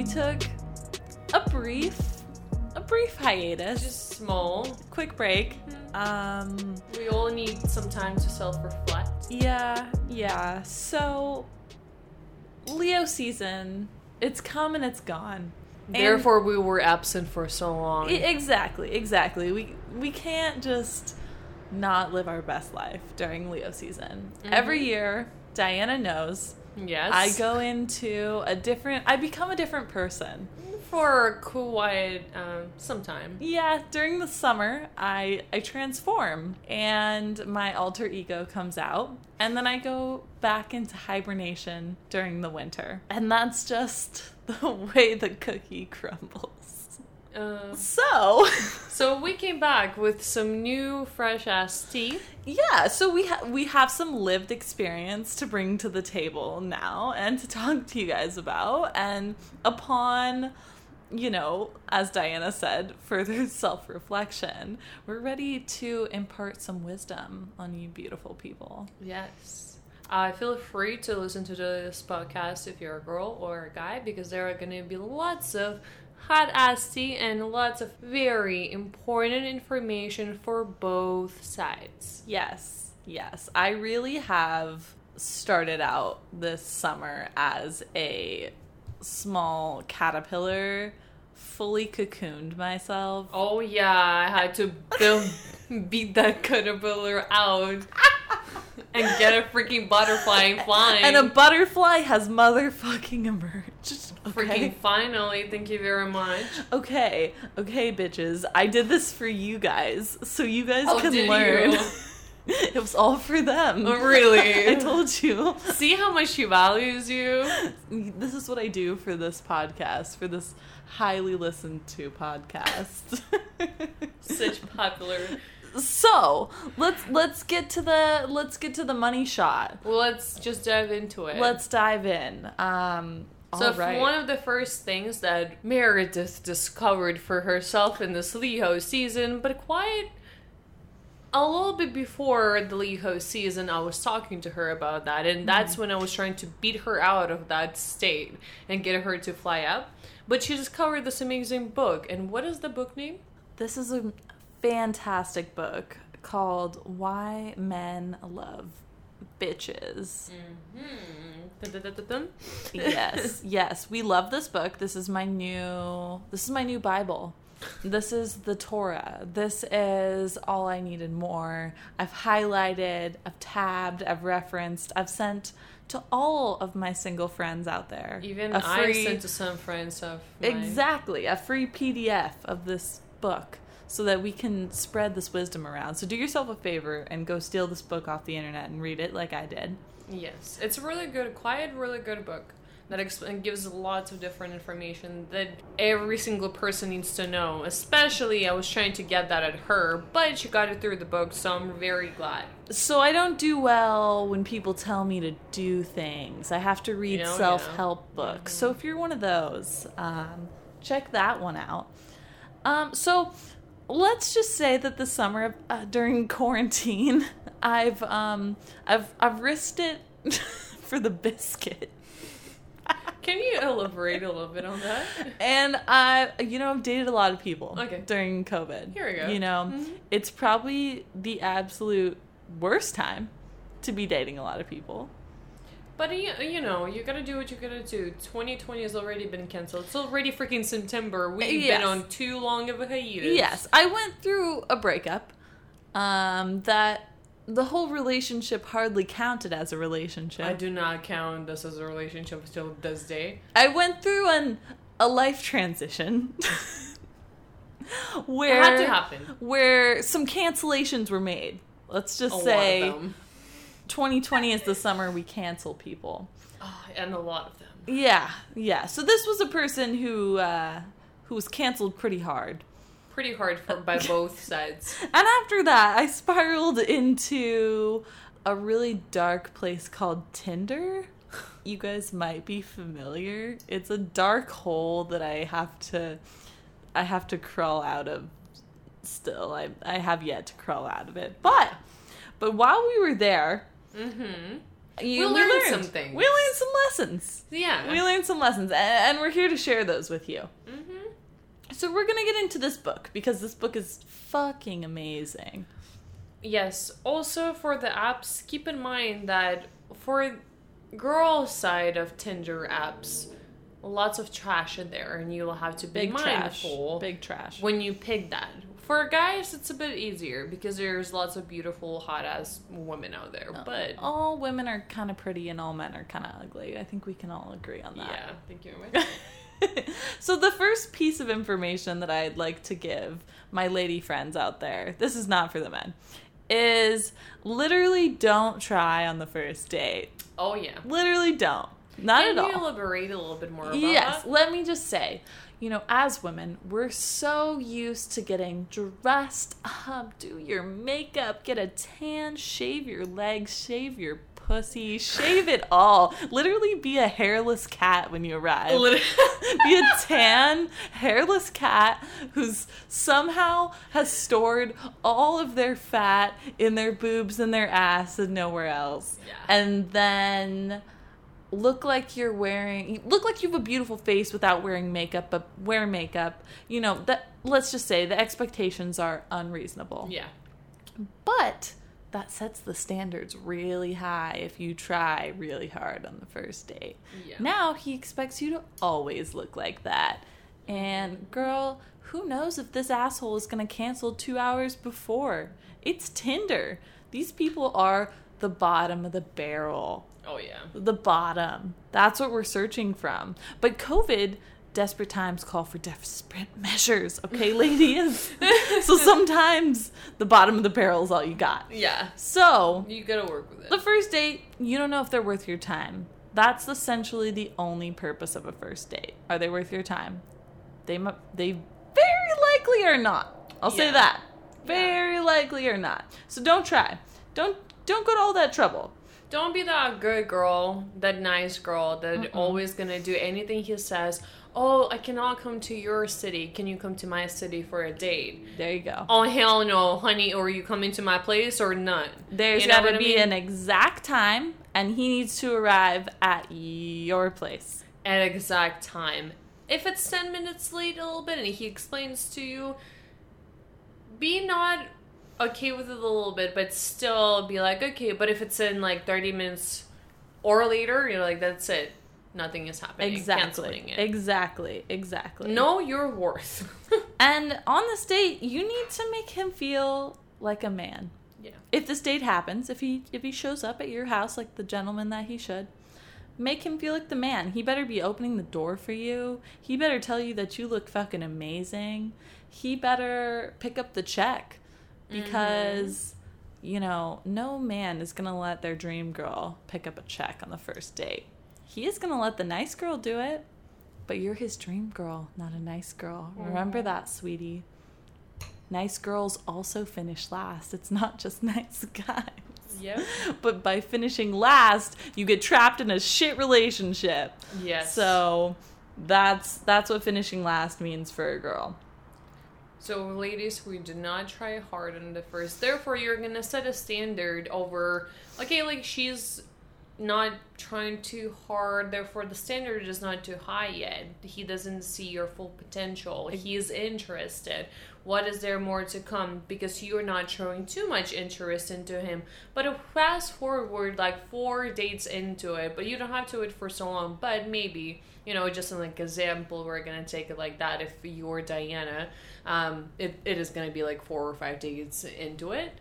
we took a brief a brief hiatus. Just small. quick break. Um We all need some time to self-reflect. yeah, yeah. So Leo season, it's come and it's gone. And- Therefore, we were absent for so long. E- exactly, exactly. We we can't just not live our best life during Leo season. Every year, Diana knows yes. I go into a different I become a different person. for quiet um, some time. Yeah, during the summer, I I transform and my alter ego comes out, and then I go back into hibernation during the winter. And that's just the way the cookie crumbles. Uh, So, so we came back with some new fresh ass tea. yeah, so we ha- we have some lived experience to bring to the table now and to talk to you guys about and upon you know, as Diana said, further self reflection, we're ready to impart some wisdom on you beautiful people. Yes. Uh, feel free to listen to this podcast if you're a girl or a guy because there are going to be lots of hot ass tea and lots of very important information for both sides. Yes, yes. I really have started out this summer as a small caterpillar, fully cocooned myself. Oh yeah, I had to build, beat that caterpillar out and get a freaking butterfly flying. And a butterfly has motherfucking emerged. Okay? freaking finally. Thank you very much. Okay, okay, bitches. I did this for you guys, so you guys Oh, can learn. it was all for them. Oh, really? I told you. See how much she values you. This is what I do for this podcast, for this highly listened to podcast. Such popular. so let's let's get to the let's get to the money shot. Let's just dive into it. Let's dive in. Um, So, right. one of the first things that Meredith discovered for herself in this Leo season, but quite a little bit before the Leo season, I was talking to her about that, and that's mm-hmm. when I was trying to beat her out of that state and get her to fly up. But she discovered this amazing book, and what is the book name? this is a fantastic book called "Why Men Love Bitches." Dun-dun-dun-dun-dun. Yes, yes, we love this book. This is my new this is my new Bible. This is the Torah. This is all I needed more. I've highlighted, I've tabbed, I've referenced, I've sent to all of my single friends out there. Even a free, sent to some friends of my... exactly a free PDF of this book so that we can spread this wisdom around. So do yourself a favor and go steal this book off the internet and read it like I did. Yes, it's a really good, quiet, really good book that exp- gives lots of different information that every single person needs to know. Especially, I was trying to get that at her, but she got it through the book, so I'm very glad. So I don't do well when people tell me to do things. I have to read You know, self-help books. So if you're one of those, um, check that one out. Um, so let's just say that the summer uh, during quarantine, I've um, I've I've risked it for the biscuit. Can you elaborate a little bit on that? And I, you know, I've dated a lot of people Okay. during COVID. Here we go. You know, Mhm. it's probably the absolute worst time to be dating a lot of people. But you, you know, you gotta do what you gotta do. 2020 has already been canceled. It's already freaking September. We've Yes. been on too long of a hiatus. Yes, I went through a breakup. Um, that the whole relationship hardly counted as a relationship. I do not count this as a relationship till this day. I went through an a life transition where It had to happen. where some cancellations were made. Let's A just lot say of them. 2020 is the summer we cancel people. Oh, and a lot of them. Yeah, yeah. So this was a person who uh, who was canceled pretty hard. Pretty hard for by both sides. And after that, I spiraled into a really dark place called Tinder. You guys might be familiar. It's a dark hole that I have to I have to crawl out of still. I I have yet to crawl out of it. But but while we were there, Mm-hmm. you, We learned some things. We learned some lessons. Yeah. We learned some lessons, and we're here to share those with you. Mm-hmm. So we're gonna get into this book because this book is fucking amazing. Yes. Also, for the apps, keep in mind that for girl side of Tinder apps, lots of trash in there, and you'll have to be Big trash. mindful Big trash. when you pick that. For guys, it's a bit easier because there's lots of beautiful, hot ass women out there. But all women are kind of pretty and all men are kind of ugly. I think we can all agree on that. yeah, thank you very much. so the first piece of information that I'd like to give my lady friends out there, this is not for the men, is literally don't try on the first date. oh yeah. Literally don't. Not Can at you all. elaborate a little bit more about Yes, that? let me just say, you know, as women, we're so used to getting dressed up, do your makeup, get a tan, shave your legs, shave your pussy, shave it all. Literally be a hairless cat when you arrive. Be a tan, hairless cat who's somehow has stored all of their fat in their boobs and their ass and nowhere else. Yeah. And then look like you're wearing look like you have a beautiful face without wearing makeup but wear makeup. You know that let's just say the expectations are unreasonable. Yeah. but that sets the standards really high if you try really hard on the first date. Yeah. now he expects you to always look like that. And girl who knows if this asshole is going to cancel two hours before? It's tinder. These people are the bottom of the barrel Oh yeah. the bottom. That's what we're searching from. But COVID, desperate times call for desperate measures, okay, ladies? so sometimes the bottom of the barrel is all you got. Yeah. So, You gotta work with it. the first date, you don't know if they're worth your time. That's essentially the only purpose of a first date. Are they worth your time? They they very likely are not. I'll say Yeah. that. Yeah. Very likely are not. So don't try. Don't don't go to all that trouble. Don't be that good girl, that nice girl that always gonna do anything he says. Oh, I cannot come to your city. Can you come to my city for a date? There you go. Oh hell no, honey. Or you coming to my place or not? There's You know got what to I be mean? an exact time, and he needs to arrive at your place. At exact time. If it's ten minutes late a little bit and he explains to you, be not okay with it a little bit, but still be like, okay, but if it's in like thirty minutes or later, you're like, that's it. Nothing is happening. Exactly. Canceling it. Exactly. Exactly. Know your worth. And on this date, you need to make him feel like a man. yeah. If this date happens, if he if he shows up at your house like the gentleman that he should, make him feel like the man. He better be opening the door for you. He better tell you that you look fucking amazing. He better pick up the check Mm-hmm. because you know, no man is going to let their dream girl pick up a check on the first date. He is going to let the nice girl do it, but you're his dream girl, not a nice girl. Remember mm-hmm. that, sweetie. Nice girls also finish last. It's not just nice guys. Yep. But by finishing last, you get trapped in a shit relationship. Yes. So that's that's what finishing last means for a girl. So, ladies, we do not try hard on the first. Therefore, you're gonna set a standard over. Okay, like she's not trying too hard. Therefore, the standard is not too high yet. He doesn't see your full potential. He is interested. What is there more to come? Because you're not showing too much interest into him. But fast forward like four dates into it, but you don't have to wait for so long. But maybe you know, just an like example, we're gonna take it like that. If you're Diana, um, it, it is gonna be like four or five days into it.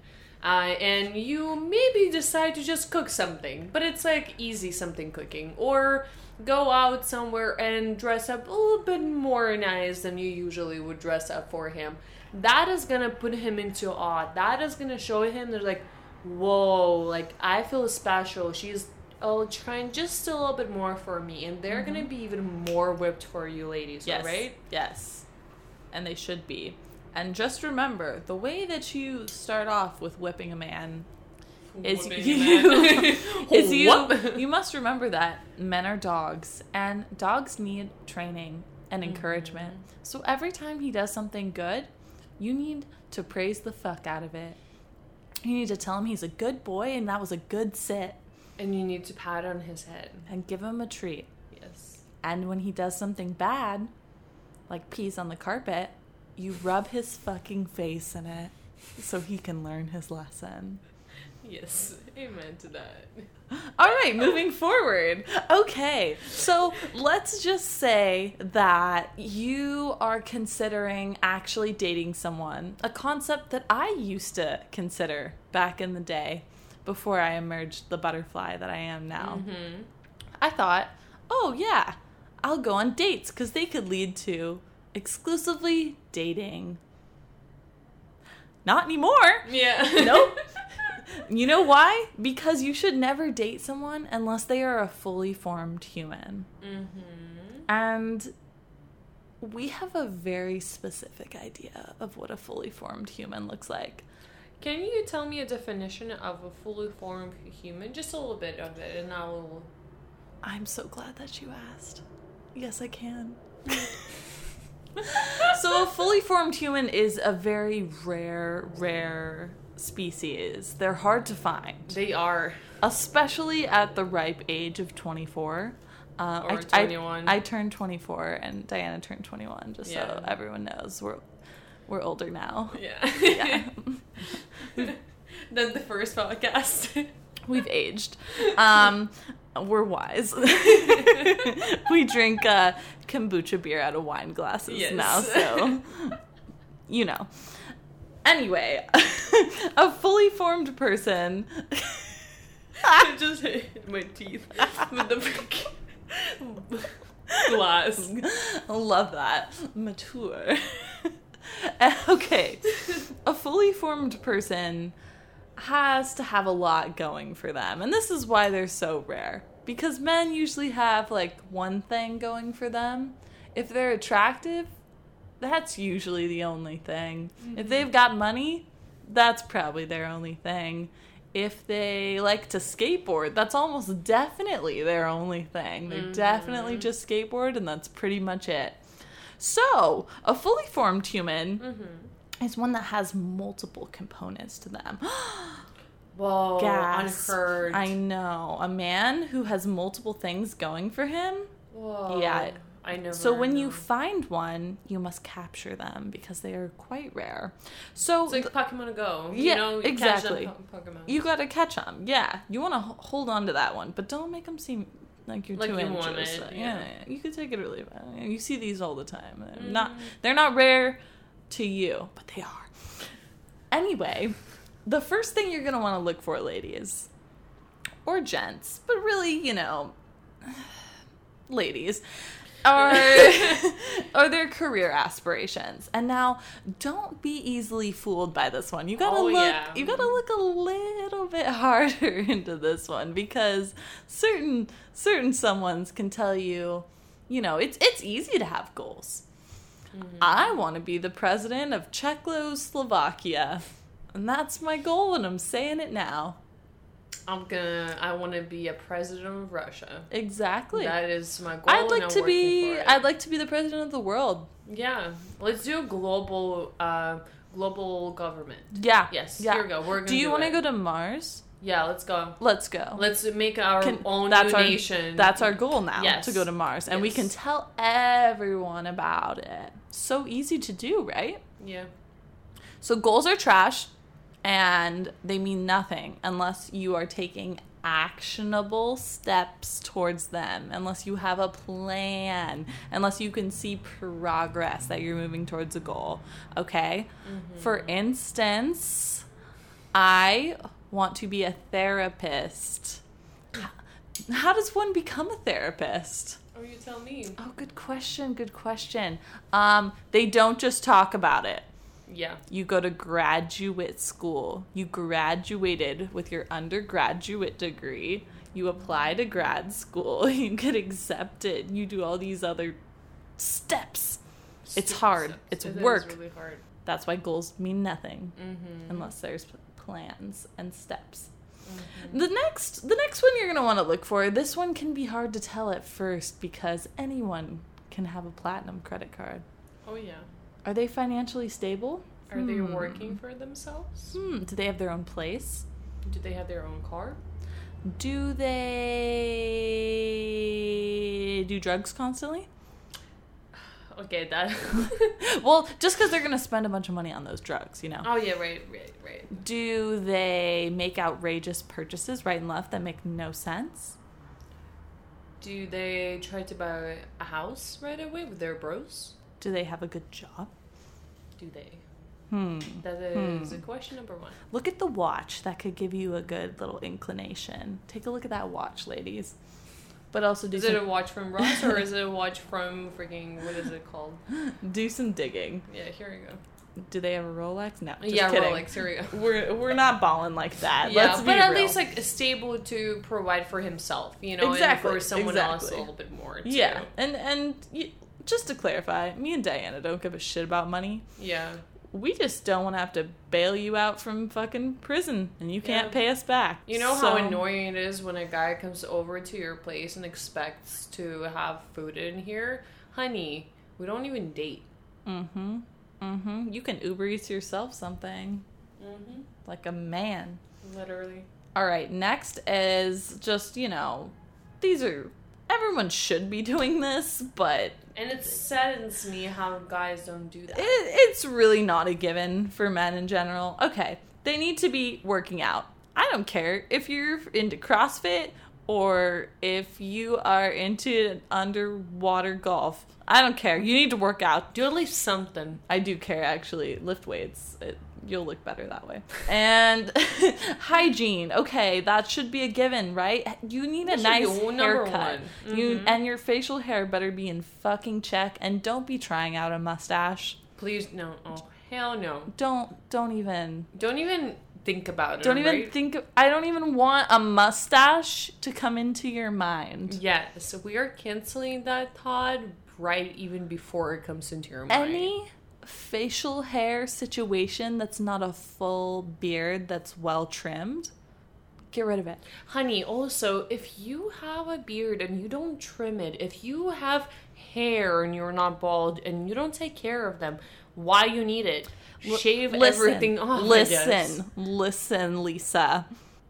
Uh, and you maybe decide to just cook something, but it's like easy something cooking, or go out somewhere and dress up a little bit more nice than you usually would dress up for him. That is gonna put him into awe. That is gonna show him there's like, whoa, like I feel special. She's oh trying just a little bit more for me, and they're gonna mm-hmm. be even more whipped for you, ladies. Yes. Right? Yes. And they should be. And just remember, the way that you start off with whipping a man is Whipping you man. is you you must remember that men are dogs and dogs need training and mm-hmm. encouragement. So every time he does something good, you need to praise the fuck out of it. You need to tell him he's a good boy and that was a good sit. And you need to pat on his head. and give him a treat. Yes. And when he does something bad, like pees on the carpet, you rub his fucking face in it so he can learn his lesson. Yes. Amen to that. All right, moving forward. Okay, so let's just say that you are considering actually dating someone, a concept that I used to consider back in the day before I emerged the butterfly that I am now. Mm-hmm. I thought, oh yeah, I'll go on dates because they could lead to exclusively dating. Not anymore. Yeah. Nope. You know why? Because you should never date someone unless they are a fully formed human. mm-hmm. And we have a very specific idea of what a fully formed human looks like. Can you tell me a definition of a fully formed human? Just a little bit of it, and I'll. I'm so glad that you asked. Yes, I can. so, a fully formed human is a very rare, rare species. They're hard to find, They are. especially at the ripe age of 24. Uh, Or I, I- 21. I, turned 24 and Diana turned 21, just Yeah. so everyone knows. We're, we're older now. Yeah. Yeah. Then the first podcast. We've aged. Um, we're wise. we drink uh, kombucha beer out of wine glasses Yes. now, so you know. Anyway, a fully formed person. I just hit my teeth with the glass. Love that. Mature. okay. A fully formed person has to have a lot going for them. And this is why they're so rare. Because men usually have like one thing going for them. If they're attractive, that's usually the only thing. If mm-hmm. they've got money, that's probably their only thing. If they like to skateboard, that's almost definitely their only thing. They mm-hmm. definitely just skateboard, and that's pretty much it. So, a fully formed human Mm-hmm. is one that has multiple components to them. Whoa, Gasp. unheard. I know. A man who has multiple things going for him. Whoa. Yeah. I know. So when you find one, you must capture them because they are quite rare. So It's like Pokemon Go. Yeah, you know, you exactly. Catch them Pokemon. you got to catch them. Yeah, you want to hold on to that one, but don't make them seem like you're Like two you inches. want it, yeah. yeah. yeah, you could take it or leave it. You see these all the time. They're Mm. not they're not rare to you, but they are. Anyway, the first thing you're gonna want to look for, ladies, or gents, but really, you know, ladies. Are, are their career aspirations? And now don't be easily fooled by this one. You gotta Oh, look yeah. you gotta look a little bit harder into this one because certain certain someones can tell you you know it's it's easy to have goals. Mm-hmm. i want to be the president of czechoslovakia and that's my goal and i'm saying it now I'm gonna. I want to be a president of Russia. exactly That is my goal. i'd like to be i'd like to be the president of the world Yeah, let's do a global, uh, global government. yeah Yes, yeah here we go. We're gonna. do you want to go to mars Yeah, let's go. let's go Let's make our Can- own that's our, nation. That's our goal now Yes. to go to Mars, and we can tell everyone about it. So easy to do, right? yeah. So goals are trash, and they mean nothing unless you are taking actionable steps towards them, unless you have a plan, unless you can see progress that you're moving towards a goal. Okay? For instance, I want to be a therapist. How does one become a therapist? Oh, you tell me. Oh, good question. Good question. Um, they don't just talk about it. Yeah. You go to graduate school. You graduated with your undergraduate degree. You apply to grad school. You get accepted. You do all these other steps. It's hard. steps. It's It work. really hard. That's why goals mean nothing Mm-hmm. unless there's plans and steps. Mm-hmm. The next the next one you're going to want to look for. This one can be hard to tell at first because anyone can have a platinum credit card. Oh yeah. Are they financially stable? Are they Hmm. working for themselves? Hmm, do they have their own place? Do they have their own car? Do they do drugs constantly? Okay, that. Well, just because they're gonna spend a bunch of money on those drugs, you know. oh yeah, right, right, right. Do they make outrageous purchases right and left that make no sense? Do they try to buy a house right away with their bros? Do they have a good job? Do they? Hmm. That is question number one. Look at the watch. That could give you a good little inclination. Take a look at that watch, ladies. But also do Is it a watch from Ross or is it a watch from freaking what is it called? do some digging. Yeah, here we go. Do they have a Rolex? No. Just yeah, kidding. Rolex. Here we go. We're we're not balling like that. Yeah, Let's but at real. least like stable to provide for himself, you know, Exactly, and for someone else a little bit more. Too. yeah, and and y just to clarify, me and Diana don't give a shit about money. yeah. We just don't want to have to bail you out from fucking prison, and you can't Yeah. pay us back. You know how annoying it is when a guy comes over to your place and expects to have food in here? Honey, we don't even date. Mm-hmm. Mm-hmm. You can Uber Eats yourself something Mm-hmm. like a man. Literally. All right, next is just, you know, these are everyone should be doing this, but And it saddens me how guys don't do it, that. it's really not a given for men in general. Okay, they need to be working out. I don't care if you're into CrossFit or if you are into underwater golf. I don't care. You need to work out. Do at least something. I do care actually. Lift weights. It, you'll look better that way. And hygiene. Okay, that should be a given, right? You need a nice haircut. one. You mm-hmm. and your facial hair better be in fucking check. And don't be trying out a mustache. Please, no. Oh, hell no. Don't don't even Don't even think about it. don't even right? think. I don't even want a mustache to come into your mind. Yes, we are canceling that thought right even before it comes into your mind. Any facial hair situation that's not a full beard that's well trimmed, get rid of it. Honey, also, if you have a beard and you don't trim it, if you have hair and you're not bald and you don't take care of them, why you need it? Shave everything off. Listen, listen, Lisa.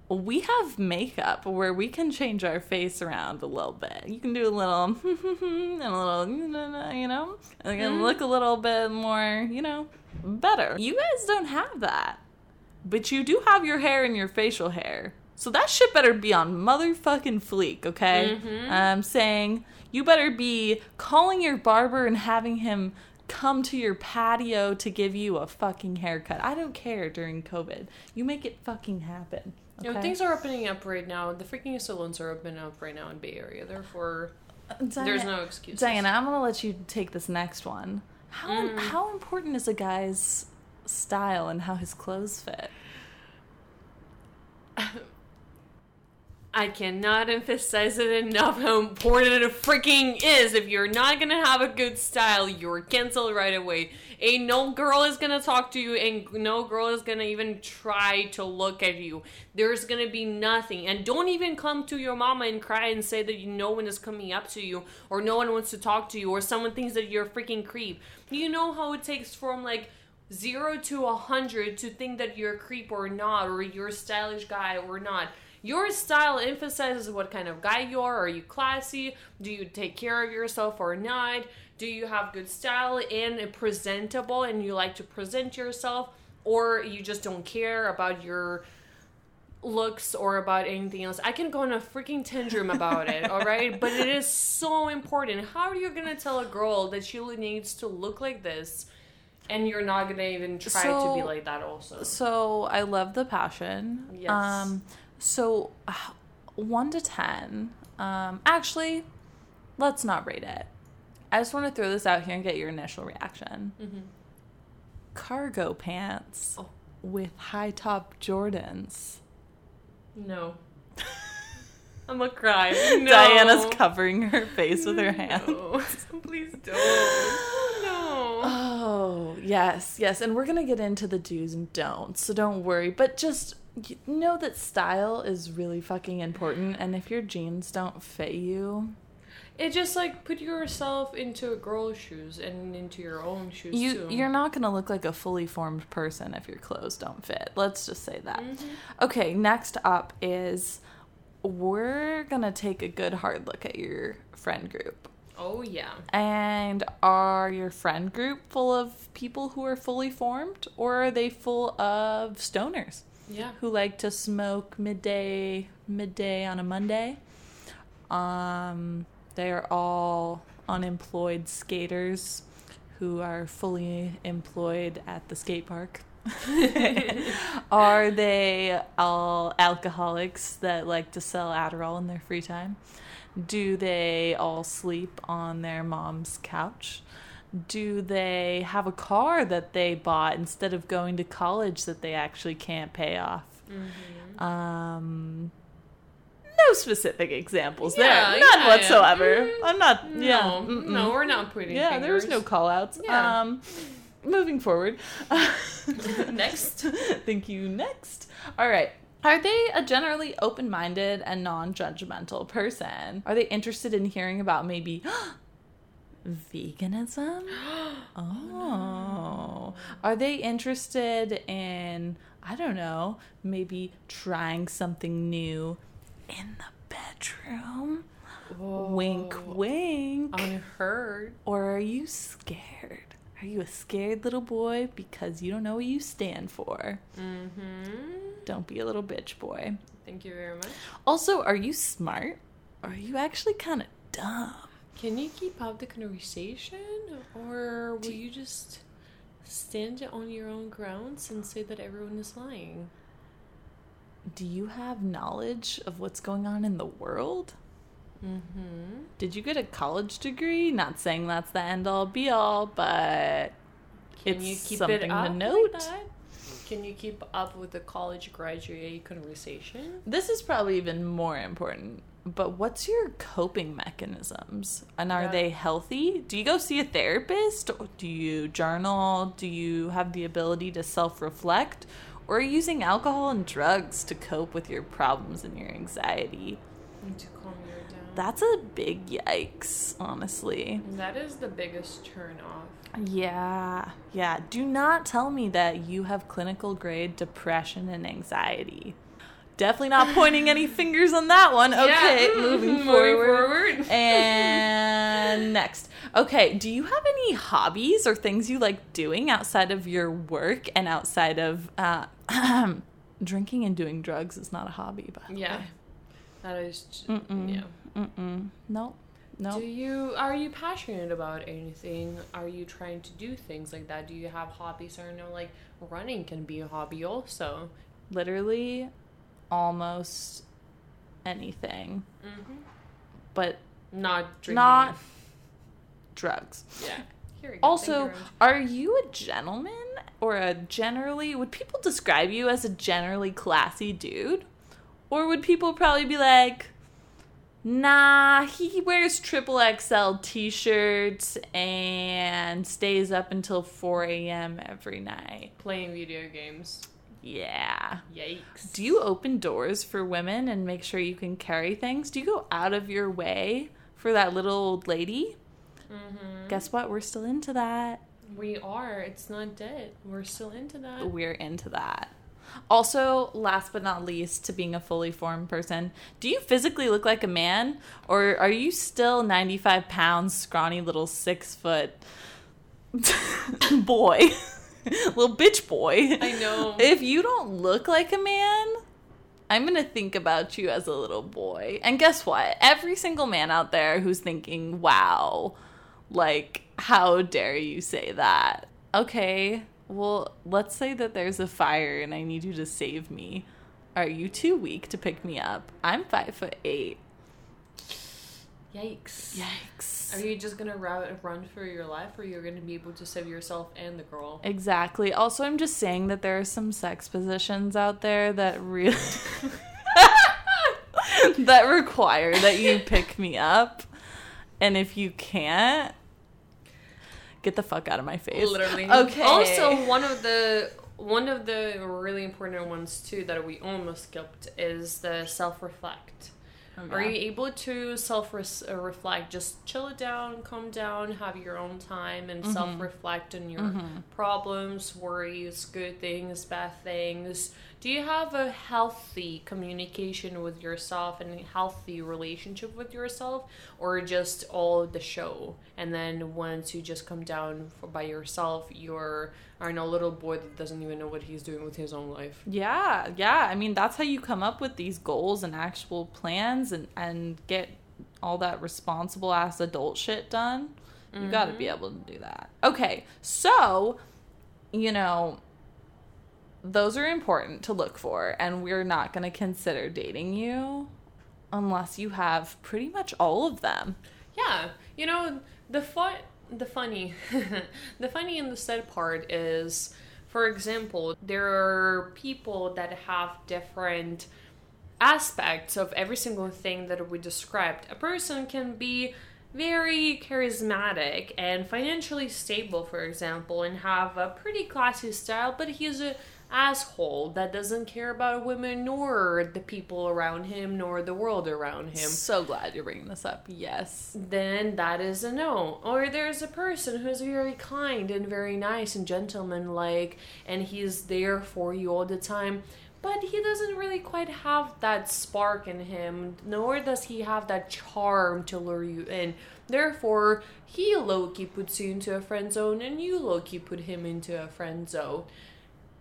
We have makeup where we can change our face around a little bit. You can do a little and a little, you know, and can look a little bit more, you know, better. You guys don't have that, but you do have your hair and your facial hair. So that shit better be on motherfucking fleek, okay? Mm-hmm. I'm saying you better be calling your barber and having him come to your patio to give you a fucking haircut. I don't care during COVID. You make it fucking happen. You know, things are opening up right now. The freaking salons are opening up right now in Bay Area. Therefore, Diana, there's no excuse. Diana, I'm gonna let you take this next one. How Mm. how important is a guy's style and how his clothes fit? I cannot emphasize it enough how important it freaking is. If you're not gonna have a good style, you're canceled right away. Ain't no girl is gonna talk to you, and no girl is gonna even try to look at you. There's gonna be nothing. And don't even come to your mama and cry and say that no one is coming up to you, or no one wants to talk to you, or someone thinks that you're a freaking creep. You know how it takes from like zero to a hundred to think that you're a creep or not, or you're a stylish guy or not. Your style emphasizes what kind of guy you are. Are you classy? Do you take care of yourself or not? Do you have good style and presentable and you like to present yourself? Or you just don't care about your looks or about anything else. I can go on a freaking tantrum about it, all right? But it is so important. How are you going to tell a girl that she needs to look like this and you're not going to even try to be like that also? So I love the passion. Yes. Um, so uh, one to ten. Um, actually, let's not rate it. I just want to throw this out here and get your initial reaction. Mhm. Cargo pants Oh. with high top Jordans. No. I'm gonna cry. No. Diana's covering her face with her hand. No. Please don't. No. Oh, yes, yes. And we're going to get into the do's and don'ts, so don't worry. But just y- know that style is really fucking important. And if your jeans don't fit you, It just like put yourself into a girl's shoes and into your own shoes you too. you're not to look like a fully formed person if your clothes don't fit. Let's just say that. Mhm. Okay, next up is we're gonna take a good hard look at your friend group. Oh yeah. And are your friend group full of people who are fully formed, or are they full of stoners Yeah. who like to smoke midday midday on a Monday? Um, they are all unemployed skaters who are fully employed at the skate park. are they all alcoholics that like to sell Adderall in their free time? Do they all sleep on their mom's couch? Do they have a car that they bought instead of going to college that they actually can't pay off? Mm-hmm. Um, no specific examples Yeah, there. None yeah, whatsoever. yeah. I'm not. yeah. No, mm-mm. no, we're not putting. Yeah, there was no fingers. call outs. Yeah. Um, moving forward. Next. Thank you. Next. All right. Are they a generally open minded and non judgmental person? Are they interested in hearing about maybe veganism? Oh. Are they interested in, I don't know, maybe trying something new in the bedroom? Wink, Whoa. wink. Unheard. Or are you scared? Are you a scared little boy because you don't know what you stand for? Mm-hmm. Don't be a little bitch boy. Thank you very much. Also, are you smart? Or are you actually kind of dumb? Can you keep up the conversation, or will you just stand on your own grounds and say that everyone is lying? Do you have knowledge of what's going on in the world? Mm-hmm. Did you get a college degree? Not saying that's the end all be all, but Can It's you keep something it to up like note. that? Can you keep up with the college graduate conversation? this is probably even more important. But what's your coping mechanisms? And are Yeah. they healthy? Do you go see a therapist? Or do you journal? Do you have the ability to self reflect? Or are you using alcohol and drugs to cope with your problems and your anxiety? And to calm you down. That's a big yikes, honestly. that is the biggest turn off. Yeah, yeah. Do not tell me that you have clinical grade depression and anxiety. Definitely not pointing any fingers on that one. Okay, Yeah. moving forward. And next. Okay, do you have any hobbies or things you like doing outside of your work and outside of uh, drinking and doing drugs is not a hobby, but Yeah. way. That is. Mm-mm. Yeah. Mm-mm. No. No. Do you are you passionate about anything? Are you trying to do things like that? Do you have hobbies or no? Like running can be a hobby also. Literally almost anything. Mm-hmm. But Not drinking. not drugs. Yeah. Here we go. Also, are you a gentleman or a generally would people describe you as a generally classy dude? Or would people probably be like, nah, he wears triple XL t shirts and stays up until 4 a.m. every night? Playing video games. Yeah. Yikes. Do you open doors for women and make sure you can carry things? Do you go out of your way for that little old lady? Mm-hmm. Guess what? We're still into that. We are. It's not dead. We're still into that. We're into that. Also, last but not least, to being a fully formed person, do you physically look like a man? Or are you still 95 pounds, scrawny little six foot boy? little bitch boy. I know. If you don't look like a man, I'm gonna think about you as a little boy. And guess what? Every single man out there who's thinking, wow, like, how dare you say that? Okay, well, let's say that there's a fire and I need you to save me. Are you too weak to pick me up? I'm five foot eight. Yikes. Yikes. Are you just gonna run, run for your life, or you're gonna be able to save yourself and the girl? Exactly. Also, I'm just saying that there are some sex positions out there that really that require that you pick me up. And if you can't, get the fuck out of my face. Literally. Okay. Also, one of the one of the really important ones too that we almost skipped is the self reflect. Are you able to self uh, reflect? Just chill it down, calm down, have your own time, and mm-hmm. self reflect on your mm-hmm. problems, worries, good things, bad things. Do you have a healthy communication with yourself and a healthy relationship with yourself, or just all the show? And then once you just come down for, by yourself, you're are a little boy that doesn't even know what he's doing with his own life. Yeah, yeah. I mean, that's how you come up with these goals and actual plans and and get all that responsible ass adult shit done. You got to be mm-hmm. able to do that. Okay, so you know those are important to look for and we're not going to consider dating you unless you have pretty much all of them. Yeah, you know the fun, the funny, the funny and the sad part is, for example, there are people that have different aspects of every single thing that we described. A person can be very charismatic and financially stable, for example, and have a pretty classy style, but he's a asshole that doesn't care about women nor the people around him nor the world around him. So glad you're bringing this up. Yes. Then that is a no. Or there's a person who's very kind and very nice and gentlemanlike and he's there for you all the time. But he doesn't really quite have that spark in him, nor does he have that charm to lure you in. Therefore, he low key puts you into a friend zone, and you low key put him into a friend zone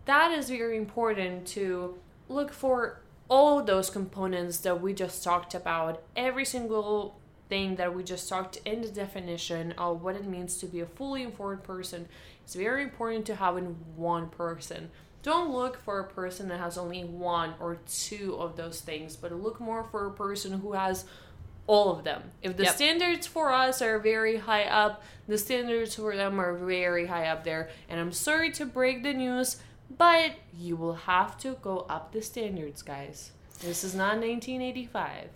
that is very important to look for all those components that we just talked about, every single thing that we just talked in the definition of what it means to be a fully informed person. It's very important to have in one person. Don't look for a person that has only one or two of those things, but look more for a person who has all of them. If the yep. standards for us are very high up, the standards for them are very high up there. And I'm sorry to break the news, but you will have to go up the standards, guys. This is not 1985.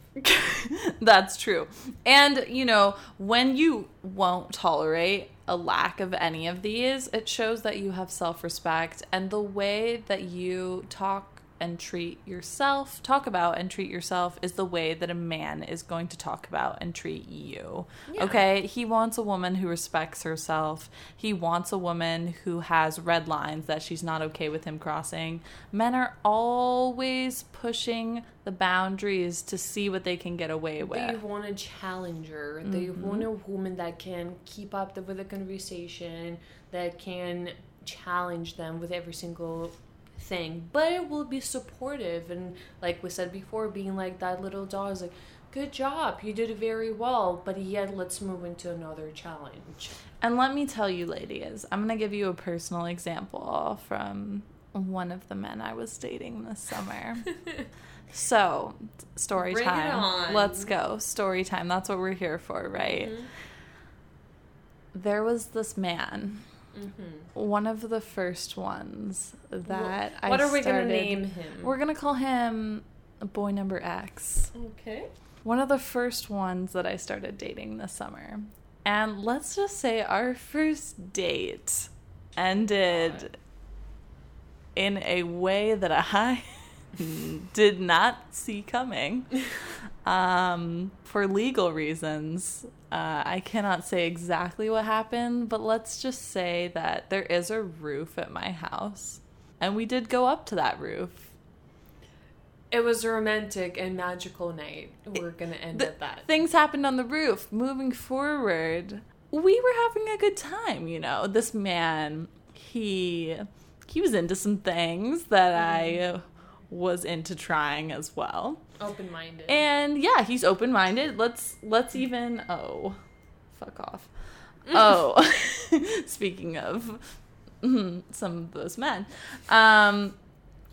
That's true. And, you know, when you won't tolerate a lack of any of these, it shows that you have self respect and the way that you talk and treat yourself, talk about and treat yourself is the way that a man is going to talk about and treat you. Yeah. Okay? He wants a woman who respects herself. He wants a woman who has red lines that she's not okay with him crossing. Men are always pushing the boundaries to see what they can get away with. They want a challenger. Mm-hmm. They want a woman that can keep up with the conversation, that can challenge them with every single thing, but it will be supportive and like we said before, being like that little dog is like, good job, you did very well, but yet let's move into another challenge. And let me tell you, ladies, I'm gonna give you a personal example from one of the men I was dating this summer. so, story Bring time. Let's go. Story time. That's what we're here for, right? Mm-hmm. There was this man Mm-hmm. One of the first ones that what, I. What are we gonna name him? We're gonna call him boy number X. Okay. One of the first ones that I started dating this summer, and let's just say our first date ended in a way that I did not see coming. Um, for legal reasons, uh, I cannot say exactly what happened, but let's just say that there is a roof at my house, and we did go up to that roof. It was a romantic and magical night. We're gonna end the, at that. Things happened on the roof. Moving forward, we were having a good time. You know, this man, he he was into some things that mm. I was into trying as well open minded. And yeah, he's open minded. Let's let's even oh, fuck off. oh, speaking of some of those men, um,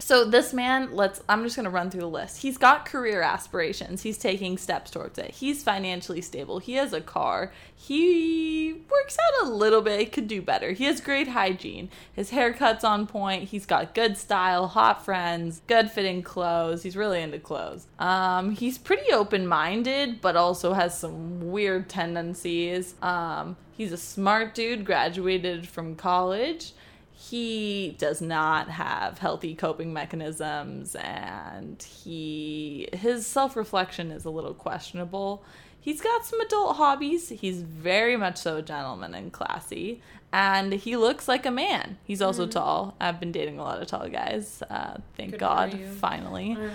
so this man, let's I'm just going to run through the list. He's got career aspirations. He's taking steps towards it. He's financially stable. He has a car. He works out a little bit. Could do better. He has great hygiene. His haircut's on point. He's got good style, hot friends, good fitting clothes. He's really into clothes. Um, he's pretty open-minded, but also has some weird tendencies. Um, he's a smart dude, graduated from college he does not have healthy coping mechanisms and he his self-reflection is a little questionable. He's got some adult hobbies. He's very much so a gentleman and classy. And he looks like a man. He's also tall. I've been dating a lot of tall guys. Uh, thank Good god finally. Know.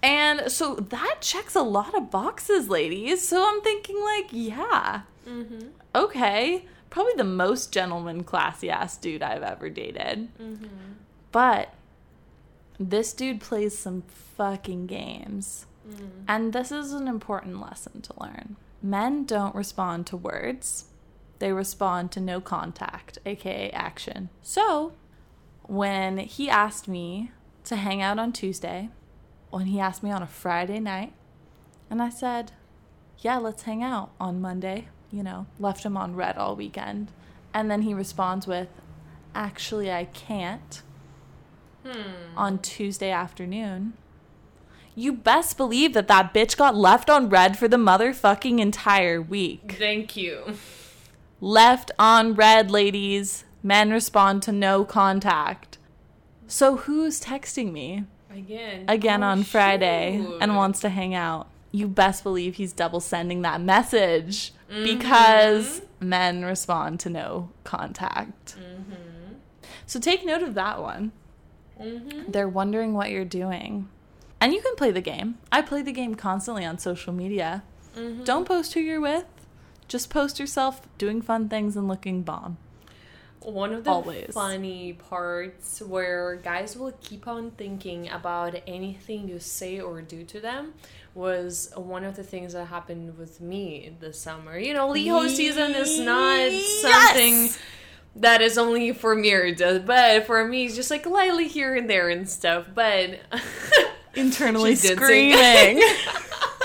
and so that checks a lot of boxes ladies. So i'm thinking like yeah. Mm-hmm. okay, probably the most gentleman classy ass dude I've ever dated. Mm-hmm. But this dude plays some fucking games. Mm. And this is an important lesson to learn. Men don't respond to words, they respond to no contact, aka action. So, when he asked me to hang out on Tuesday, when he asked me on a Friday night, and I said, Yeah, let's hang out on Monday, you know, left him on red all weekend. And then he responds with, Actually, I can't Hmm. on Tuesday afternoon. You best believe that that bitch got left on red for the motherfucking entire week. Thank you. Left on red, ladies. Men respond to no contact. So who's texting me Again. again Oh, on Friday shoot. and wants to hang out? You best believe he's double sending that message because men respond to no contact. Mm-hmm. So take note of that one. Mm-hmm. They're wondering what you're doing. And you can play the game. I play the game constantly on social media. Mm-hmm. Don't post who you're with. Just post yourself doing fun things and looking bomb. One of the Always. funny parts where guys will keep on thinking about anything you say or do to them was one of the things that happened with me this summer. You know, Leo season is not something Yes! that is only for Mirda, but for me, it's just like lightly here and there and stuff. But Internally screaming.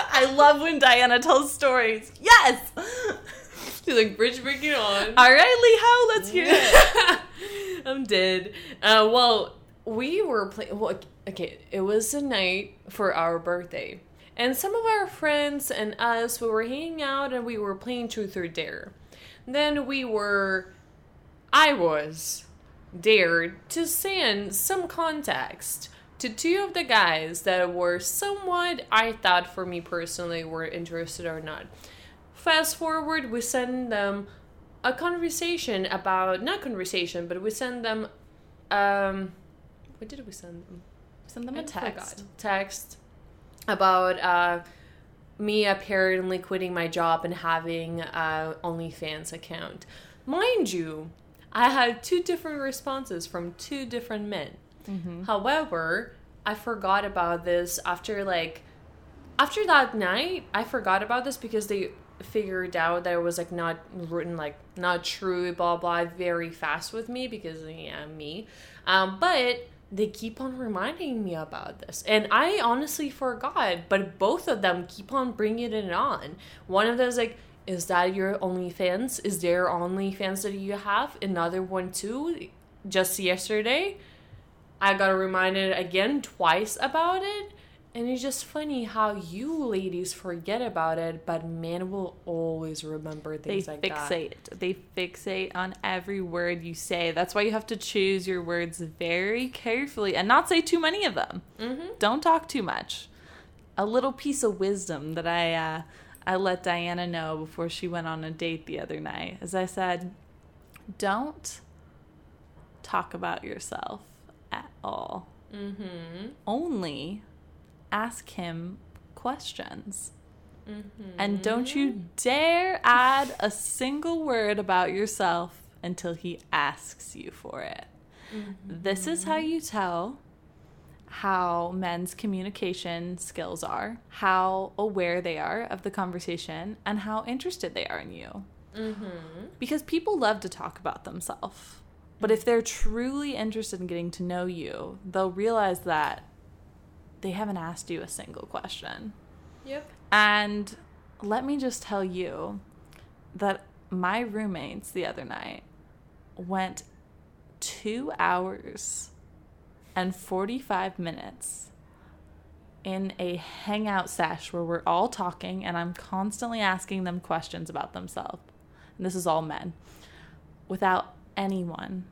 I love when Diana tells stories. Yes! she's like, bridge breaking on. All right, Lee, let's hear it. I'm dead. Uh, well, we were playing. Well, okay, it was a night for our birthday, and some of our friends and us we were hanging out and we were playing Truth or Dare. Then we were, I was, dared to send some context to two of the guys that were somewhat, I thought for me personally, were interested or not. Fast forward, we send them a conversation about not conversation, but we send them um what did we send them? Send them I a text. forgot. Text about uh me apparently quitting my job and having a OnlyFans account. Mind you, I had two different responses from two different men. Mm-hmm. However, I forgot about this after like after that night. I forgot about this because they figured out that it was like not written like not true blah blah very fast with me because yeah me um but they keep on reminding me about this and i honestly forgot but both of them keep on bringing it on one of them is like is that your OnlyFans? Is there OnlyFans that you have? Another one too, just yesterday. I got reminded again twice about it. And it's just funny how you ladies forget about it, but men will always remember They things like that. fixate. They fixate on every word you say. That's why you have to choose your words very carefully and not say too many of them. Mm-hmm. Don't talk too much. A little piece of wisdom that I uh, I let Diana know before she went on a date the other night, as I said, don't talk about yourself at all. Mm-hmm. Only ask him questions. Mm-hmm. And don't you dare add a single word about yourself until he asks you for it. This is how you tell how men's communication skills are, how aware they are of the conversation, and how interested they are in you. Mm-hmm. Because people love to talk about themselves. But if they're truly interested in getting to know you, they'll realize that they haven't asked you a single question. Yep. And let me just tell you that my roommates the other night went two hours and 45 minutes in a hangout sesh where we're all talking and I'm constantly asking them questions about themselves. And this is all men. Without anyone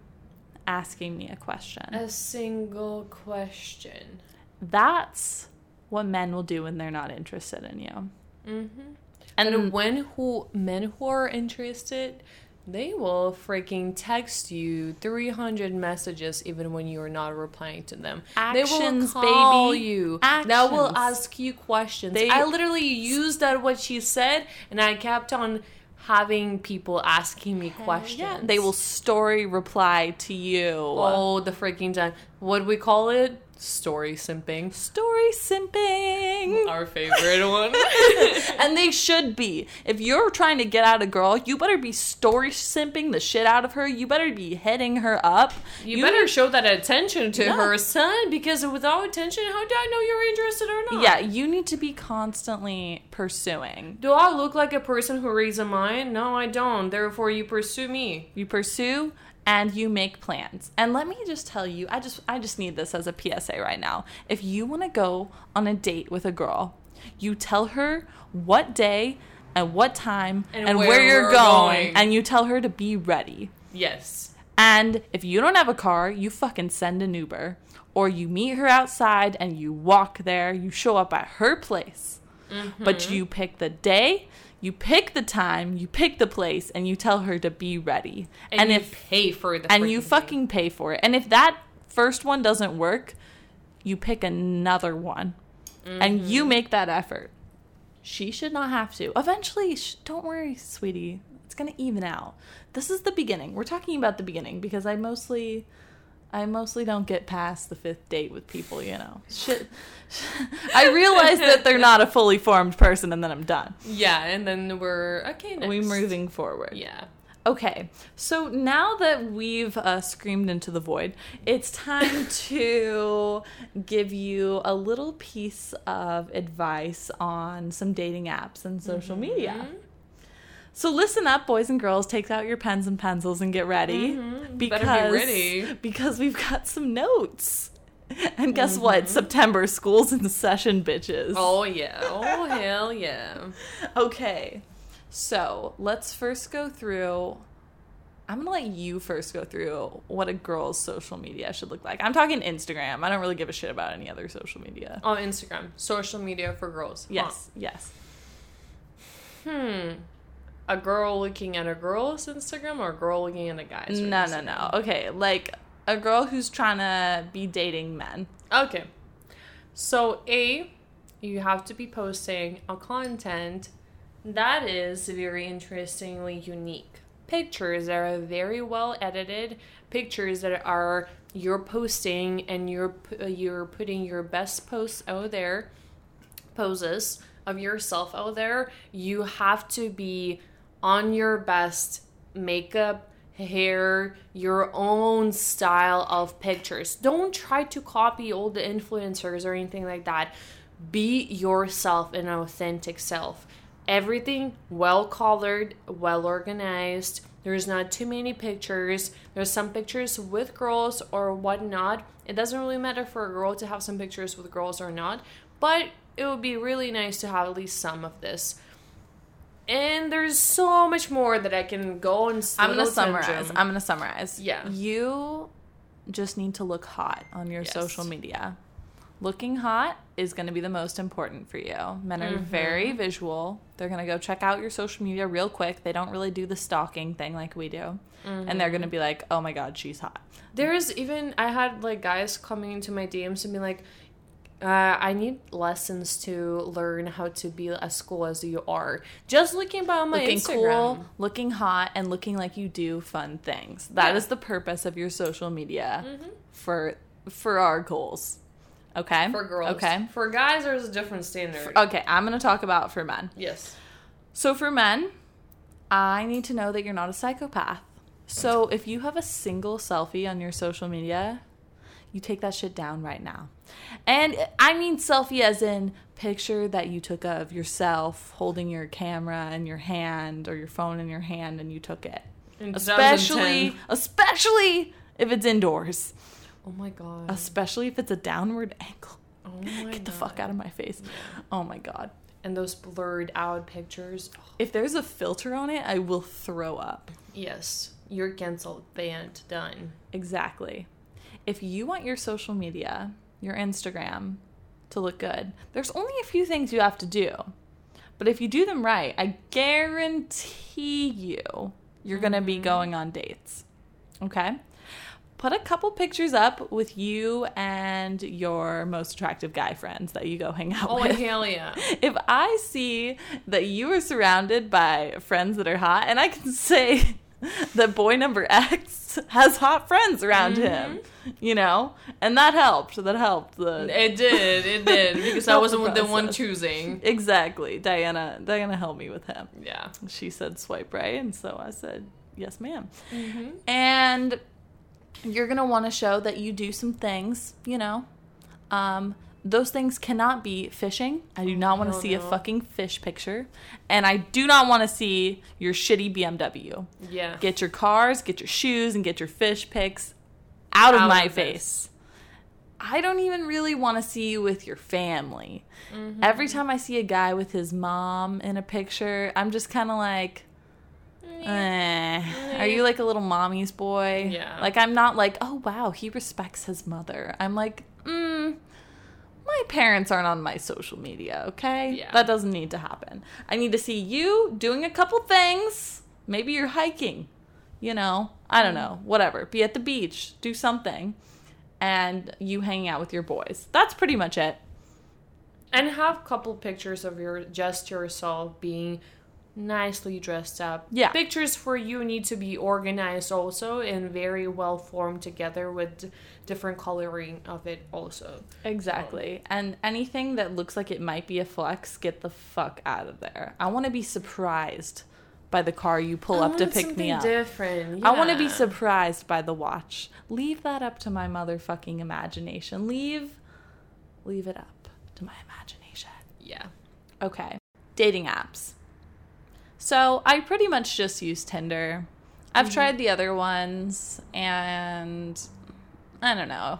asking me a question. A single question. That's what men will do when they're not interested in you. Mm-hmm. And And when who men who are interested, they will freaking text you 300 messages even when you are not replying to them. they will call baby. you. That will ask you questions. They- I literally used that what she said and I kept on having people asking me questions. yeah, they will story reply to you. Oh, the freaking time. What do we call it? Story simping. Story simping. Our favorite one. and they should be. If you're trying to get at a girl, you better be story simping the shit out of her. You better be hitting her up. You, better show that attention to Yeah. her son because without attention, how do I know you're interested or not? Yeah, you need to be constantly pursuing. Do I look like a person who reads a mind? No, I don't. Therefore, you pursue me. You pursue and you make plans. And let me just tell you, I just I just need this as a PSA right now. If you want to go on a date with a girl, you tell her what day and what time And and, where where, you're going, going. and you tell her to be ready. Yes. And if you don't have a car, you fucking send an Uber or you meet her outside and you walk there, you show up at her place. But mm-hmm. you pick the day, you pick the time, you pick the place, and you tell her to be ready. And, And, you if pay for the and you fucking pay for it. And if that first one doesn't work, you pick another one. And Mm-hmm. you make that effort. She should not have to. Eventually, sh- don't worry, sweetie. It's going to even out. This is the beginning. We're talking about the beginning because I mostly I mostly don't get past the fifth date with people, you know. Shit. I realize that they're not a fully formed person and then I'm done. Yeah, and then we're okay. Next. We're moving forward. Yeah. Okay, so now that we've uh, screamed into the void, it's time to give you a little piece of advice on some dating apps and social media. So listen up, boys and girls. Take out your pens and pencils and get ready because Better be ready. because we've got some notes. And guess what? September school's in session, bitches. Oh yeah. Oh hell yeah. Okay, so let's first go through. I'm gonna let you first go through what a girl's social media should look like. I'm talking Instagram. I don't really give a shit about any other social media. On Instagram, social media for girls. Huh. Yes, yes. Hmm. A girl looking at a girl's Instagram or a girl looking at a guy's? No, no, Instagram? no. Okay, like a girl who's trying to be dating men. Okay. So, A, you have to be posting a content that is very interestingly unique. Pictures that are very well edited, pictures that are you're posting and you're you're putting your best posts out there, poses of yourself out there. You have to be on your best makeup, hair, your own style of pictures. Don't try to copy all the influencers or anything like that. Be yourself, an authentic self. Everything well colored, well organized. There's not too many pictures. There's some pictures with girls or whatnot. It doesn't really matter for a girl to have some pictures with girls or not, but it would be really nice to have at least some of this. And there's so much more that I can go and I'm gonna summarize. I'm gonna summarize. Yeah. You just need to look hot on your Yes. social media. Looking hot is going to be the most important for you. Men are very Mm-hmm. visual. They're going to go check out your social media real quick. They don't really do the stalking thing like we do. And they're going Mm-hmm. to be like, "Oh my god, she's hot." There's even I had like guys coming into my DMs and be like, uh, I need lessons to learn how to be as cool as you are. Just looking about my looking Instagram. cool, looking hot, and looking like you do fun things. That is Yeah. the purpose of your social media for for our goals. Okay. for girls. Okay. For guys, there's a different standard. Okay. I'm gonna talk about for men. yes. So for men, I need to know that you're not a psychopath. So if you have a single selfie on your social media, you take that shit down right now. And I mean selfie as in picture that you took of yourself holding your camera in your hand or your phone in your hand and you took it. In Especially especially if it's indoors. Oh my god. Especially if it's a downward angle. oh my Get the god. fuck out of my face. Oh my god. And those blurred out pictures. If there's a filter on it, I will throw up. yes. You're canceled. Banned. Done. Exactly. If you want your social media, your Instagram to look good, there's only a few things you have to do. But if you do them right, I guarantee you you're going to be mm-hmm. going on dates. Okay? Put a couple pictures up with you and your most attractive guy friends that you go hang out with. Oh, with. hell yeah. If I see that you are surrounded by friends that are hot, and I can say that boy number X has hot friends around him, you know, and that helped. That helped. The It did. It did. Because I wasn't the the one choosing. exactly. Diana. Diana helped me with him. Yeah. She said swipe right, and so I said yes, ma'am. Mm-hmm. And you're gonna want to show that you do some things, you know. Um, those things cannot be fishing. I do not want to see a fucking fish picture, and I do not want to see your shitty BMW. Yeah. Get your cars, get your shoes, and get your fish pics out of my of face. I don't even really want to see you with your family. Mm-hmm. Every time I see a guy with his mom in a picture, I'm just kind of like, eh, are you like a little mommy's boy? Yeah. Like, I'm not like, oh, wow, he respects his mother. I'm like, my parents aren't on my social media, okay? Yeah. That doesn't need to happen. I need to see you doing a couple things. Maybe you're hiking, you know, I don't know, whatever. Be at the beach, do something, and you hanging out with your boys. That's pretty much it. And have a couple pictures of your just yourself being nicely dressed up. Yeah. Pictures for you need to be organized also and very well formed together with different coloring of it also. Exactly. Um, and anything that looks like it might be a flex, get the fuck out of there. I want to be surprised by the car you pull up to pick me up. Different. I want to be surprised by the watch. Leave that up to my motherfucking imagination. Leave leave it up to my imagination. Yeah. Okay. Dating apps. So, I pretty much just use Tinder. I've mm-hmm. tried the other ones and I don't know.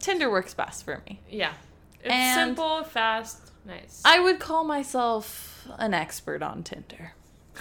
Tinder works best for me. Yeah. It's And- simple, fast, nice. I would call myself an expert on Tinder.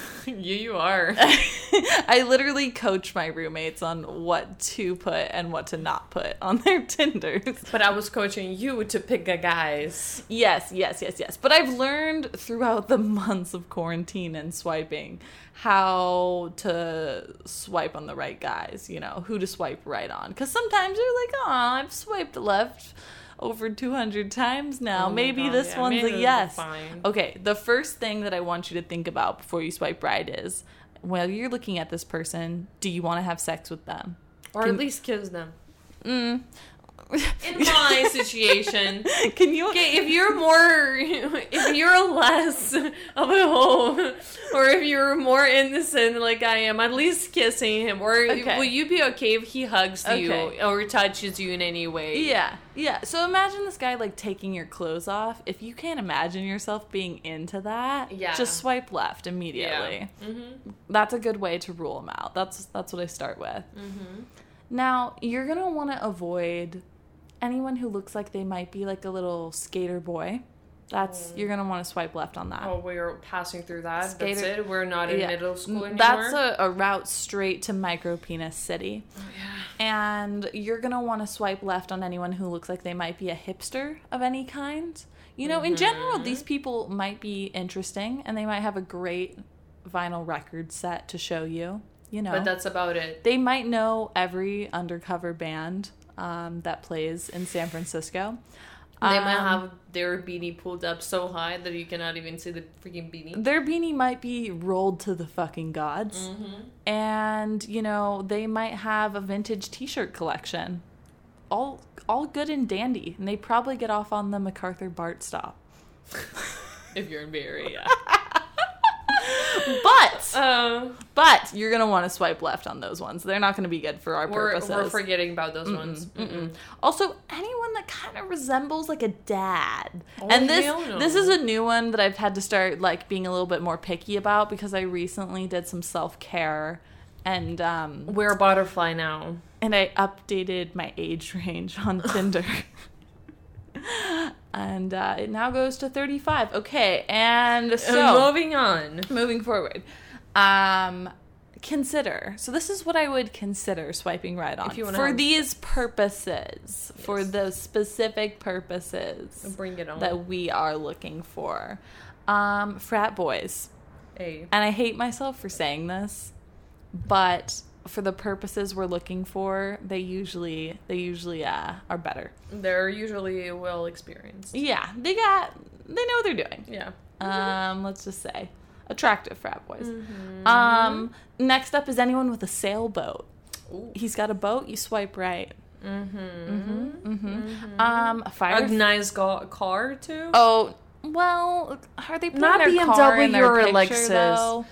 you you are. I literally coach my roommates on what to put and what to not put on their Tinders. but I was coaching you to pick a guys. Yes, yes, yes, yes. But I've learned throughout the months of quarantine and swiping how to swipe on the right guys, you know, who to swipe right on. Because sometimes you're like, oh, I've swiped left over 200 times now. Oh Maybe God, this yeah, one's maybe a yes. Okay, the first thing that I want you to think about before you swipe right is while you're looking at this person, do you want to have sex with them? Or Can- at least kiss them. Mm. In my situation. Can you? Okay, if you're more, if you're less of a hoe, or if you're more innocent like I am, at least kissing him. Or Okay. will you be okay if he hugs you or touches you in any way? Yeah, yeah. So imagine this guy like taking your clothes off. If you can't imagine yourself being into that, Yeah. just swipe left immediately. Mm-hmm. That's a good way to rule them out. That's that's what I start with. Mm-hmm. Now you're gonna want to avoid anyone who looks like they might be like a little skater boy. That's mm. you're gonna want to swipe left on that. Oh, we're passing through that. That's it. We're not in Yeah. middle school anymore. That's a, a route straight to micro penis city. Oh, yeah. and you're gonna want to swipe left on anyone who looks like they might be a hipster of any kind. You know, in general, mm-hmm. these people might be interesting and they might have a great vinyl record set to show you. You know, But that's about it. they might know every undercover band um, that plays in San Francisco. They might Um, have their beanie pulled up so high that you cannot even see the freaking beanie. their beanie might be rolled to the fucking gods. Mm-hmm. and you know they might have a vintage t-shirt collection all all good and dandy and they probably get off on the macarthur bart stop If you're in Bay Area. but Uh, but you're gonna want to swipe left on those ones they're not gonna be good for our we're, purposes we're forgetting about those ones. Mm-mm. also anyone that kind of resembles like a dad Oh, and this this is a new one that i've had to start like being a little bit more picky about because i recently did some self-care and um We're a butterfly now. and I updated my age range on Tinder. And uh, it now goes to 35. Okay, and so moving on. moving forward. Um consider. So this is what I would consider swiping right on If you for have these purposes, for Yes. the specific purposes Bring it on. that we are looking for. Um, frat boys. A. And I hate myself for saying this, but for the purposes we're looking for, they usually they usually uh, are better. They're usually well experienced. Yeah, they got they know what they're doing. Yeah. Um, let's just say attractive frat boys. Mm-hmm. Um, next up is anyone with a sailboat. Ooh. He's got a boat. You swipe right. Mm-hmm. Mm-hmm. Um, a fire. A nice ga- car too. oh, well, are they putting Not their car in BMW their or picture, Lexus. though?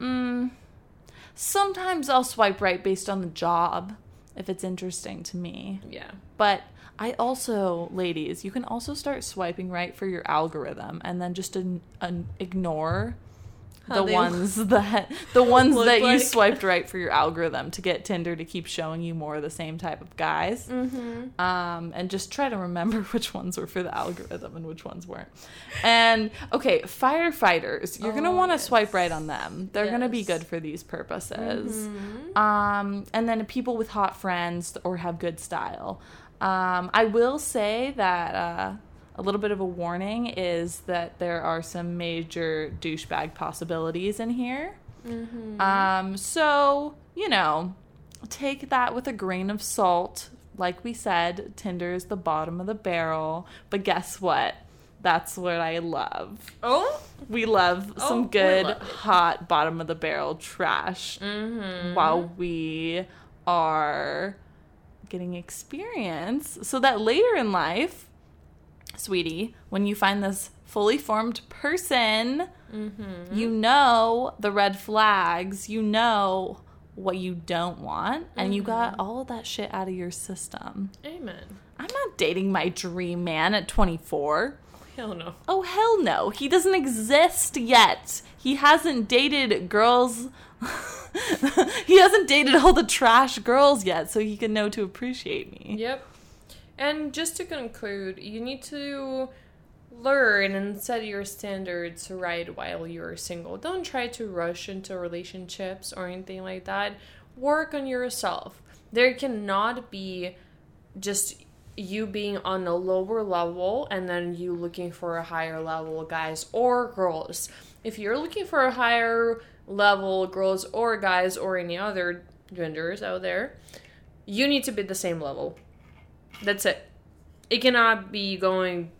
Mm, sometimes I'll swipe right based on the job if it's interesting to me. Yeah. But I also, ladies, you can also start swiping right for your algorithm and then just an, an ignore How the ones that the ones that you like. swiped right for your algorithm to get Tinder to keep showing you more of the same type of guys. Mm-hmm. Um, and just try to remember which ones were for the algorithm and which ones weren't. And okay, firefighters, you're gonna Oh, want to yes. swipe right on them. They're gonna be good for these purposes. Mhm. Um, and then people with hot friends or have good style. Um, I will say that uh, a little bit of a warning is that there are some major douchebag possibilities in here. Mm-hmm. Um, so, you know, take that with a grain of salt. Like we said, Tinder is the bottom of the barrel. But guess what? That's what I love. Oh. We love Oh, some good, love hot, bottom of the barrel trash Mm-hmm. while we are getting experience so that later in life, sweetie, when you find this fully formed person, Mm-hmm. you know the red flags, you know what you don't want, and you got all of that shit out of your system. Amen. I'm not dating my dream man at 24. Hell no. Oh, hell no. He doesn't exist yet. He hasn't dated girls. he hasn't dated all the trash girls yet, so he can know to appreciate me. Yep. And just to conclude, you need to learn and set your standards right while you're single. Don't try to rush into relationships or anything like that. Work on yourself. There cannot be just you being on a lower level and then you looking for a higher level guys or girls. If you're looking for a higher level girls or guys or any other genders out there, you need to be the same level. That's it. It cannot be going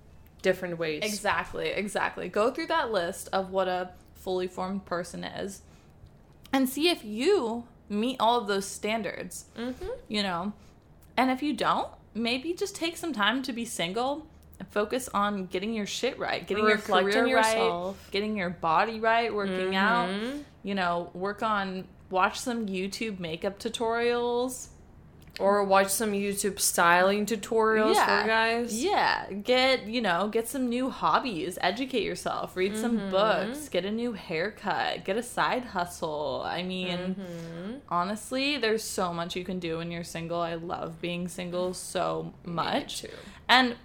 different ways. Exactly, exactly. Go through that list of what a fully formed person is and see if you meet all of those standards, Mm-hmm. you know. And if you don't, maybe just take some time to be single and focus on getting your shit right, getting Reflect your career right, getting your body right, working out, Mhm. you know, work on watch some YouTube makeup tutorials. Or watch some YouTube styling tutorials for guys. Yeah, get, you know, get some new hobbies, educate yourself, read some Mm-hmm. books, get a new haircut, get a side hustle. I mean, Mm-hmm. honestly, there's so much you can do when you're single. I love being single so much. too. And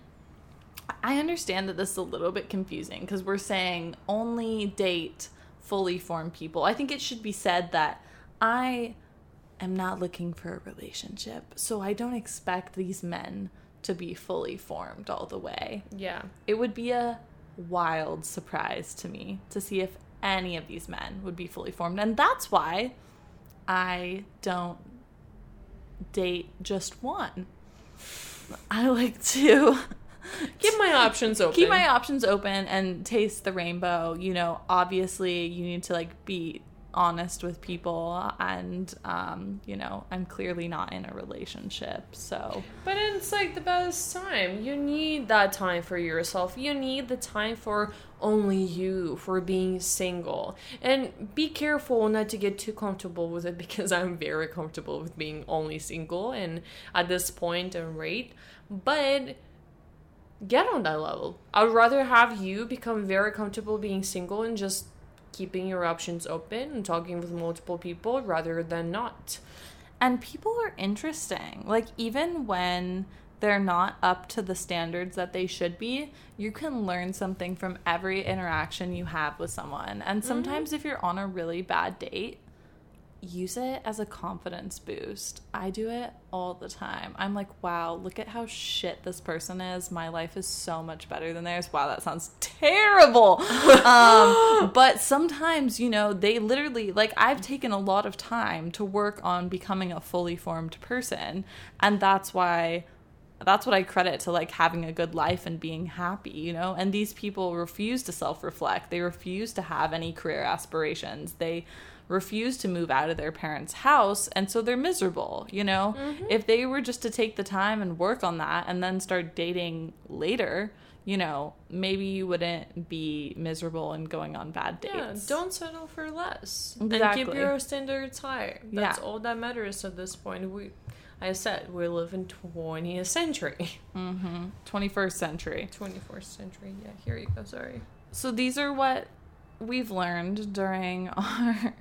I understand that this is a little bit confusing because we're saying only date fully formed people. I think it should be said that I am not looking for a relationship, so I don't expect these men to be fully formed all the way. Yeah. It would be a wild surprise to me to see if any of these men would be fully formed. And that's why I don't date just one. I like to Keep my options open. keep my options open and taste the rainbow. You know, obviously you need to like be honest with people and um, you know, I'm clearly not in a relationship. So But it's like the best time. You need that time for yourself. You need the time for only you, for being single. And be careful not to get too comfortable with it because I'm very comfortable with being only single and at this point and rate. But get on that level. I'd rather have you become very comfortable being single and just keeping your options open and talking with multiple people rather than not. and people are interesting. Like even when they're not up to the standards that they should be, you can learn something from every interaction you have with someone. And mm-hmm. sometimes if you're on a really bad date, use it as a confidence boost. I do it all the time. I'm like, wow, look at how shit this person is. My life is so much better than theirs. Wow, that sounds terrible. um, but sometimes, you know, they literally, like, I've taken a lot of time to work on becoming a fully formed person. And that's why that's what I credit to like having a good life and being happy, you know? And these people refuse to self reflect. They refuse to have any career aspirations. They refuse to move out of their parents' house. And so they're miserable, you know? Mm-hmm. If they were just to take the time and work on that and then start dating later, you know, maybe you wouldn't be miserable and going on bad dates. Yeah, don't settle for less. Exactly. And keep your standards high. That's Yeah. all that matters at this point. We I said we live in 20th century. Mm-hmm. 21st century. 21st century. Yeah, here you go. Sorry. So these are what we've learned during our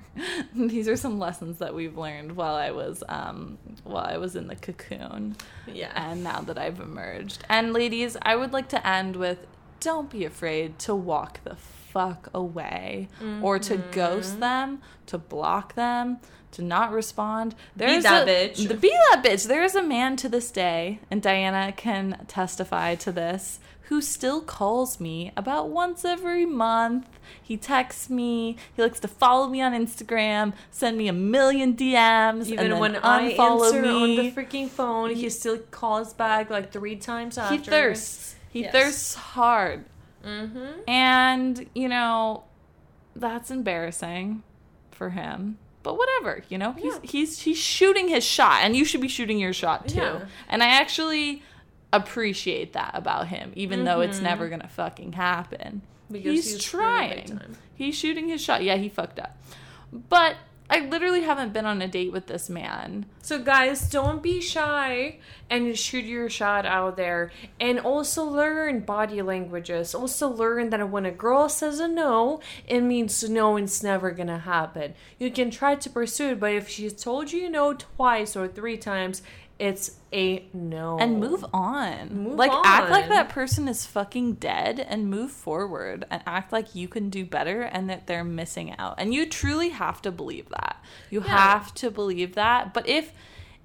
these are some lessons that we've learned while I was um while I was in the cocoon Yeah. and now that I've emerged. And ladies, I would like to end with don't be afraid to walk the fuck away or to ghost them, to block them, to not respond. There's that a, bitch. The, be that bitch. There is a man to this day, and Diana can testify to this, who still calls me about once every month. He texts me. He likes to follow me on Instagram, send me a million DMs, and Even then when I unfollow answer me. on the freaking phone, he still calls back like three times after. he thirsts. He Yes. thirsts hard. Mm-hmm. And, you know, that's embarrassing for him. But whatever, you know, he's Yeah. he's he's shooting his shot and you should be shooting your shot too. Yeah. And I actually appreciate that about him, even though it's Mhm. never gonna fucking happen. Because he's, he's trying. He's shooting his shot. Yeah, he fucked up. But I literally haven't been on a date with this man. So guys, don't be shy and shoot your shot out there. And also learn body languages. Also learn that when a girl says a no, it means no, it's never gonna happen. You can try to pursue it, but if she's told you no twice or three times, it's a no. and move on. Move like act like that person is fucking dead and move forward and act like you can do better and that they're missing out. And you truly have to believe that. You Yeah. have to believe that. But if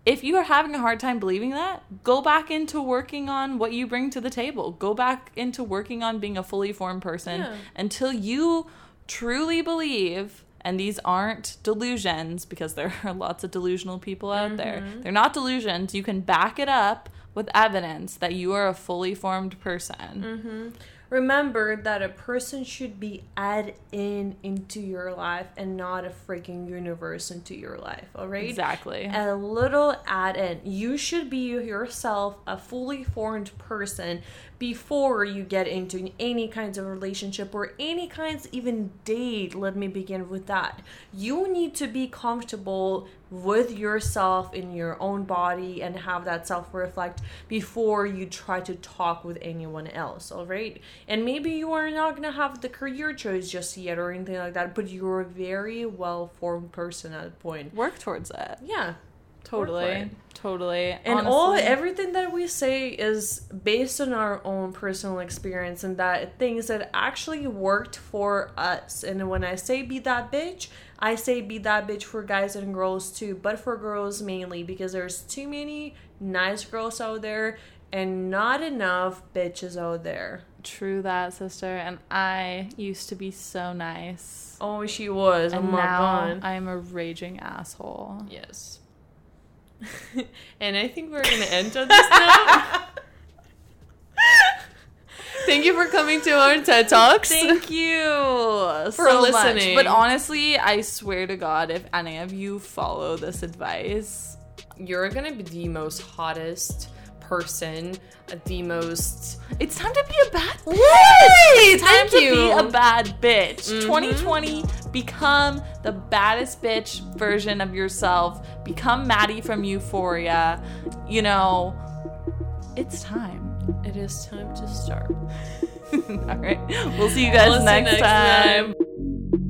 if you are having a hard time believing that, go back into working on what you bring to the table. Go back into working on being a fully formed person Yeah. until you truly believe and these aren't delusions because there are lots of delusional people out there. Mm-hmm. They're not delusions. You can back it up with evidence that you are a fully formed person. Mm-hmm. Remember that a person should be add in into your life and not a freaking universe into your life, all right? Exactly. a little add in. You should be yourself a fully formed person before you get into any kinds of relationship or any kinds even date. Let me begin with that. You need to be comfortable with yourself in your own body and have that self reflect before you try to talk with anyone else, all right? And maybe you are not to have the career choice just yet or anything like that, but you're a very well formed person at that point. Work towards that. Yeah. Totally. Totally. And all everything that we say is based on our own personal experience and that things that actually worked for us. And when I say be that bitch, I say be that bitch for guys and girls too, but for girls mainly because there's too many nice girls out there and not enough bitches out there. True that, sister. And I used to be so nice. Oh, she was. and oh now. I am a raging asshole. Yes. and I think we're gonna end on this note. Thank you for coming to our TED Talks. Thank you For so much. listening. But honestly, I swear to God, if any of you follow this advice, You're gonna be the most hottest person, the most. it's time to be a bad bitch. Yay! It's time Thank to you. be a bad bitch. Mhm. 2020, become the baddest bitch version of yourself. Become Maddy from Euphoria. You know, it's time. It is time to start. All right. We'll see you guys We'll next, next time. time.